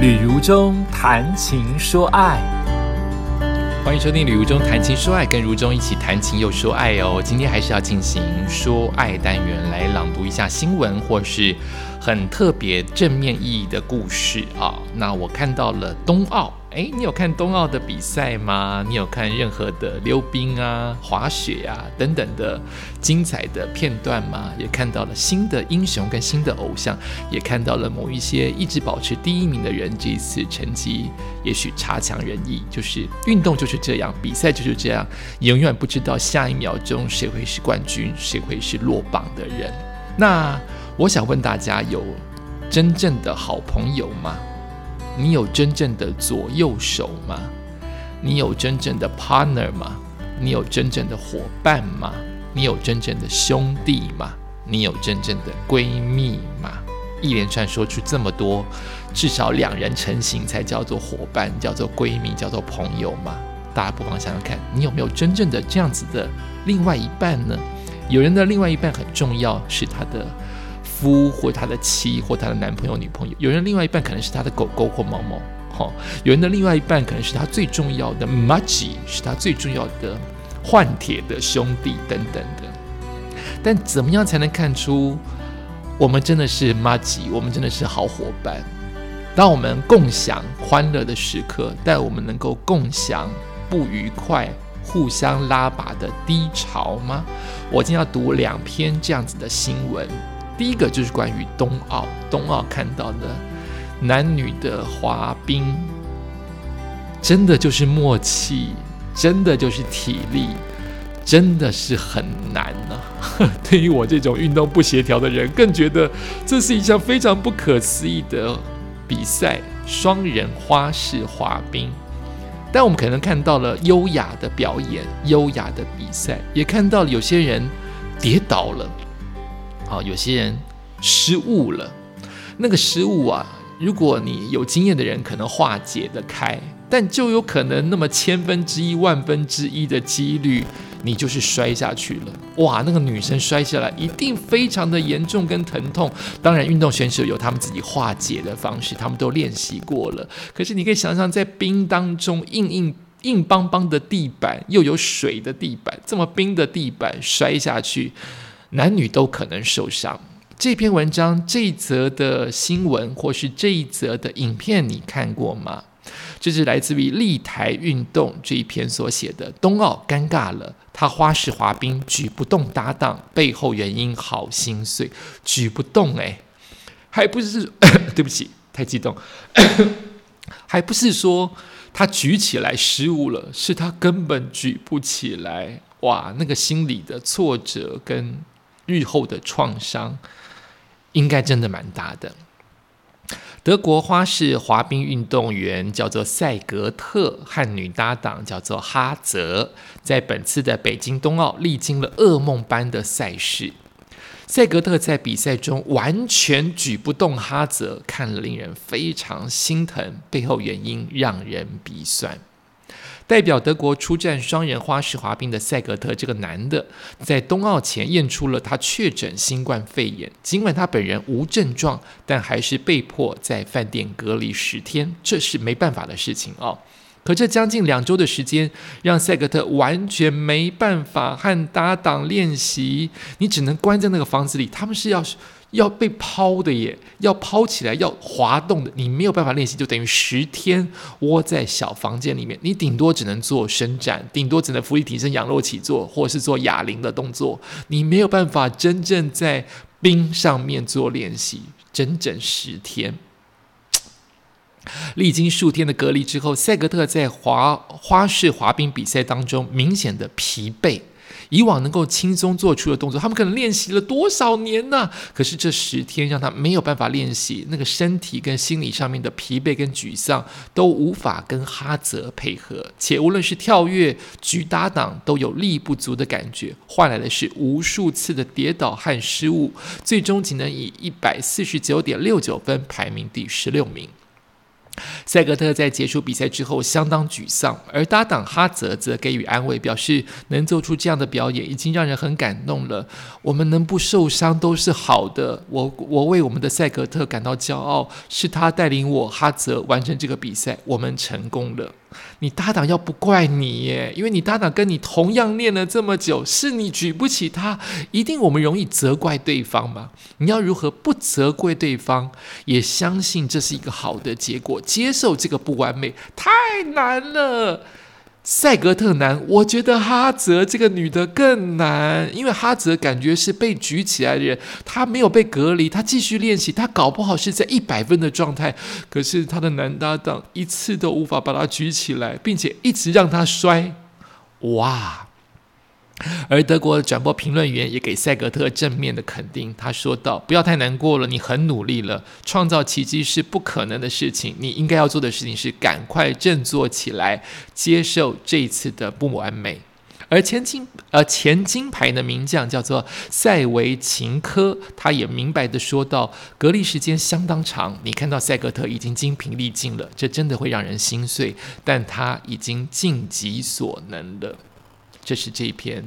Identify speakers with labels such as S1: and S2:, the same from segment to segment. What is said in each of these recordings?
S1: 旅如中谈情说爱，
S2: 欢迎收听《旅如中谈情说爱》，跟如中一起谈情又说爱哦。今天还是要进行说爱单元，来朗读一下新闻，或是很特别正面意义的故事啊。那我看到了冬奥。哎，你有看冬奥的比赛吗？你有看任何的溜冰啊、滑雪啊等等的精彩的片段吗？也看到了新的英雄跟新的偶像，也看到了某一些一直保持第一名的人，这一次成绩也许差强人意。就是运动就是这样，比赛就是这样，永远不知道下一秒钟谁会是冠军，谁会是落榜的人。那我想问大家，有真正的好朋友吗？你有真正的左右手吗？你有真正的 partner 吗？你有真正的伙伴吗？你有真正的兄弟吗？你有真正的闺蜜吗？一连串说出这么多，至少两人成型才叫做伙伴，叫做闺蜜，叫做朋友吗？大家不妨想想看，你有没有真正的这样子的另外一半呢？有人的另外一半很重要，是他的。夫或他的妻或他的男朋友女朋友，有人另外一半可能是他的狗狗或猫猫，哈，有人的另外一半可能是他最重要的 m a g i 是他最重要的换铁的兄弟等等的。但怎么样才能看出我们真的是 m a g i 我们真的是好伙伴？当我们共享欢乐的时刻，但我们能够共享不愉快、互相拉拔的低潮吗？我今天要读两篇这样子的新闻。第一个就是关于冬奥，冬奥看到的男女的滑冰，真的就是默契，真的就是体力，真的是很难呢。对于我这种运动不协调的人，更觉得这是一项非常不可思议的比赛——双人花式滑冰。但我们可能看到了优雅的表演，优雅的比赛，也看到了有些人跌倒了。啊，有些人失误了，那个失误啊，如果你有经验的人可能化解的开，但就有可能那么千分之一、万分之一的几率，你就是摔下去了。哇，那个女生摔下来一定非常的严重跟疼痛。当然，运动选手有他们自己化解的方式，他们都练习过了。可是你可以想象，在冰当中硬硬硬邦邦的地板，又有水的地板，这么冰的地板摔下去。男女都可能受伤。这篇文章、这一则的新闻，或是这一则的影片，你看过吗？这是来自于立台运动这一篇所写的。冬奥尴尬了，他花式滑冰举不动搭档，背后原因好心碎，举不动哎，还不是 对不起，太激动，还不是说他举起来失误了，是他根本举不起来。哇，那个心理的挫折跟。日后的创伤应该真的蛮大的。德国花式滑冰运动员叫做赛格特，和女搭档叫做哈泽，在本次的北京冬奥历经了噩梦般的赛事。赛格特在比赛中完全举不动哈泽，看了令人非常心疼，背后原因让人鼻酸。代表德国出战双人花式滑冰的赛格特这个男的，在冬奥前验出了他确诊新冠肺炎。尽管他本人无症状，但还是被迫在饭店隔离十天，这是没办法的事情哦。可这将近两周的时间，让赛格特完全没办法和搭档练习，你只能关在那个房子里。他们是要。要被抛的耶，要抛起来，要滑动的，你没有办法练习，就等于十天窝在小房间里面，你顶多只能做伸展，顶多只能浮力提升、仰卧起坐，或是做哑铃的动作，你没有办法真正在冰上面做练习，整整十天。历经数天的隔离之后，赛格特在滑花式滑冰比赛当中明显的疲惫。以往能够轻松做出的动作，他们可能练习了多少年呢？可是这十天让他没有办法练习，那个身体跟心理上面的疲惫跟沮丧都无法跟哈泽配合，且无论是跳跃、举搭档，都有力不足的感觉，换来的是无数次的跌倒和失误，最终仅能以一百四十九点六九分排名第十六名。赛格特在结束比赛之后相当沮丧，而搭档哈泽则给予安慰，表示能做出这样的表演已经让人很感动了。我们能不受伤都是好的。我我为我们的赛格特感到骄傲，是他带领我哈泽完成这个比赛，我们成功了。你搭档要不怪你耶，因为你搭档跟你同样练了这么久，是你举不起他，一定我们容易责怪对方嘛？你要如何不责怪对方，也相信这是一个好的结果，接受这个不完美，太难了。赛格特难，我觉得哈泽这个女的更难，因为哈泽感觉是被举起来的人，她没有被隔离，她继续练习，她搞不好是在一百分的状态，可是她的男搭档一次都无法把她举起来，并且一直让她摔，哇！而德国的转播评论员也给赛格特正面的肯定，他说道：“不要太难过了，你很努力了，创造奇迹是不可能的事情。你应该要做的事情是赶快振作起来，接受这一次的不完美。”而前金呃前金牌的名将叫做塞维琴科，他也明白的说道：“隔离时间相当长，你看到赛格特已经精疲力尽了，这真的会让人心碎，但他已经尽己所能了。”这是这篇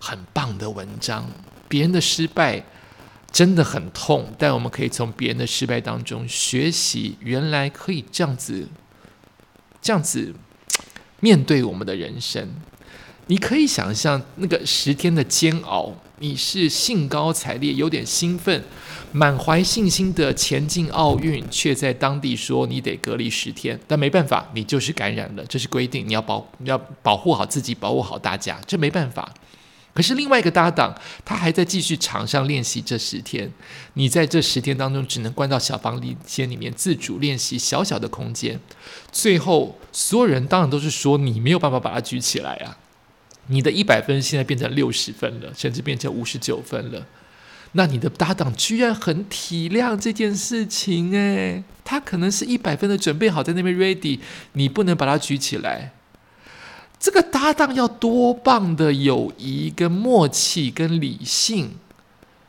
S2: 很棒的文章。别人的失败真的很痛，但我们可以从别人的失败当中学习，原来可以这样子，这样子面对我们的人生。你可以想象那个十天的煎熬，你是兴高采烈，有点兴奋。满怀信心的前进奥运，却在当地说你得隔离十天，但没办法，你就是感染了，这是规定，你要保你要保护好自己，保护好大家，这没办法。可是另外一个搭档，他还在继续场上练习这十天，你在这十天当中只能关到小房间里面自主练习小小的空间，最后所有人当然都是说你没有办法把它举起来啊，你的一百分现在变成六十分了，甚至变成五十九分了。那你的搭档居然很体谅这件事情，诶，他可能是一百分的准备好在那边 ready，你不能把他举起来。这个搭档要多棒的友谊、跟默契、跟理性，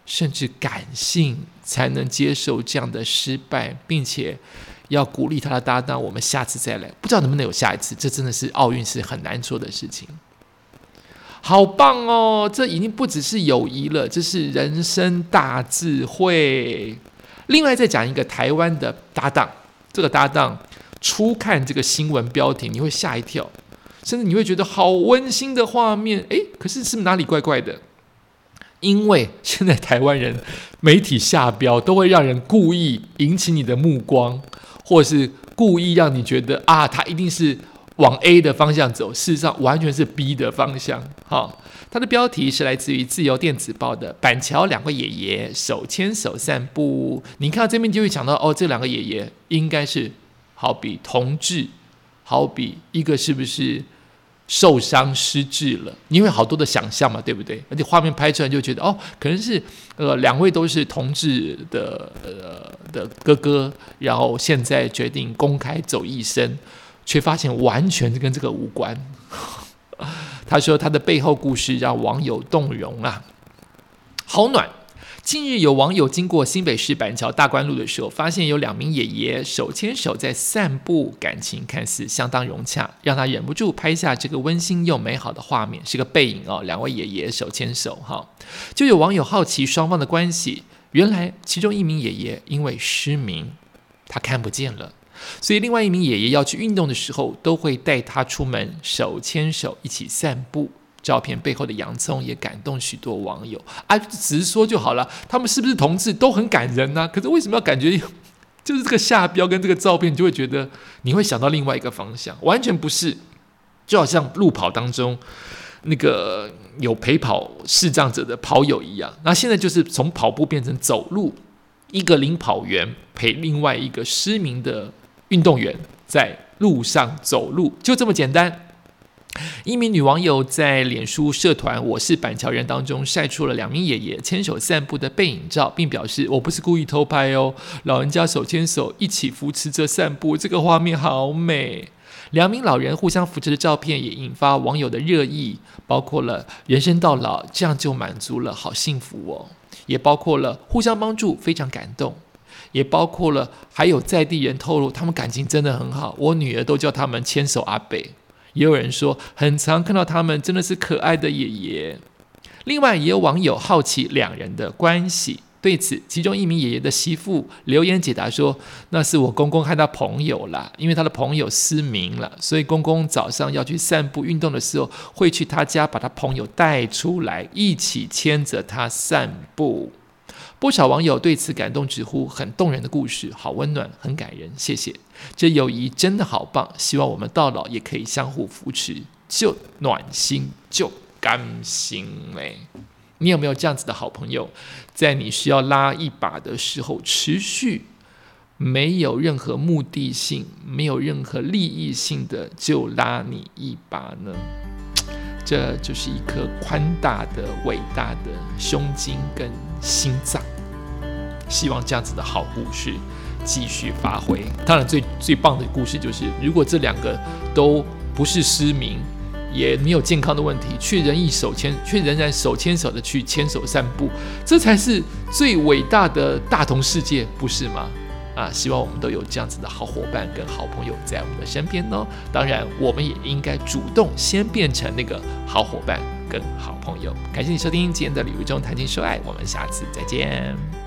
S2: 甚至感性，才能接受这样的失败，并且要鼓励他的搭档，我们下次再来。不知道能不能有下一次？这真的是奥运是很难做的事情。好棒哦！这已经不只是友谊了，这是人生大智慧。另外再讲一个台湾的搭档，这个搭档初看这个新闻标题，你会吓一跳，甚至你会觉得好温馨的画面。诶，可是是哪里怪怪的？因为现在台湾人媒体下标都会让人故意引起你的目光，或是故意让你觉得啊，他一定是。往 A 的方向走，事实上完全是 B 的方向。好，它的标题是来自于自由电子报的“板桥两个爷爷手牵手散步”。你看到这边就会想到，哦，这两个爷爷应该是好比同志，好比一个是不是受伤失智了？因为好多的想象嘛，对不对？而且画面拍出来就觉得，哦，可能是呃两位都是同志的呃的哥哥，然后现在决定公开走一生。却发现完全跟这个无关。他说他的背后故事让网友动容啊，好暖。近日有网友经过新北市板桥大观路的时候，发现有两名爷爷手牵手在散步，感情看似相当融洽，让他忍不住拍下这个温馨又美好的画面，是个背影哦，两位爷爷手牵手哈。就有网友好奇双方的关系，原来其中一名爷爷因为失明，他看不见了。所以，另外一名爷爷要去运动的时候，都会带他出门，手牵手一起散步。照片背后的洋葱也感动许多网友啊！直说就好了，他们是不是同志都很感人呢？可是为什么要感觉就是这个下标跟这个照片，就会觉得你会想到另外一个方向？完全不是，就好像路跑当中那个有陪跑视障者的跑友一样。那现在就是从跑步变成走路，一个领跑员陪另外一个失明的。运动员在路上走路，就这么简单。一名女网友在脸书社团“我是板桥人”当中晒出了两名爷爷牵手散步的背影照，并表示：“我不是故意偷拍哦，老人家手牵手一起扶持着散步，这个画面好美。”两名老人互相扶持的照片也引发网友的热议，包括了“人生到老这样就满足了，好幸福哦”，也包括了“互相帮助，非常感动”。也包括了还有在地人透露，他们感情真的很好，我女儿都叫他们牵手阿北。也有人说，很常看到他们真的是可爱的爷爷。另外，也有网友好奇两人的关系。对此，其中一名爷爷的媳妇留言解答说：“那是我公公和他朋友啦，因为他的朋友失明了，所以公公早上要去散步运动的时候，会去他家把他朋友带出来，一起牵着他散步。”不少网友对此感动，直呼很动人的故事，好温暖，很感人。谢谢，这友谊真的好棒，希望我们到老也可以相互扶持，就暖心，就甘心嘞。你有没有这样子的好朋友，在你需要拉一把的时候，持续没有任何目的性、没有任何利益性的就拉你一把呢？这就是一颗宽大的、伟大的胸襟跟心脏。希望这样子的好故事继续发挥。当然，最最棒的故事就是，如果这两个都不是失明。也没有健康的问题，却仍一手牵，却仍然手牵手的去牵手散步，这才是最伟大的大同世界，不是吗？啊，希望我们都有这样子的好伙伴跟好朋友在我们的身边哦。当然，我们也应该主动先变成那个好伙伴跟好朋友。感谢你收听今天的《旅途中谈情说爱》，我们下次再见。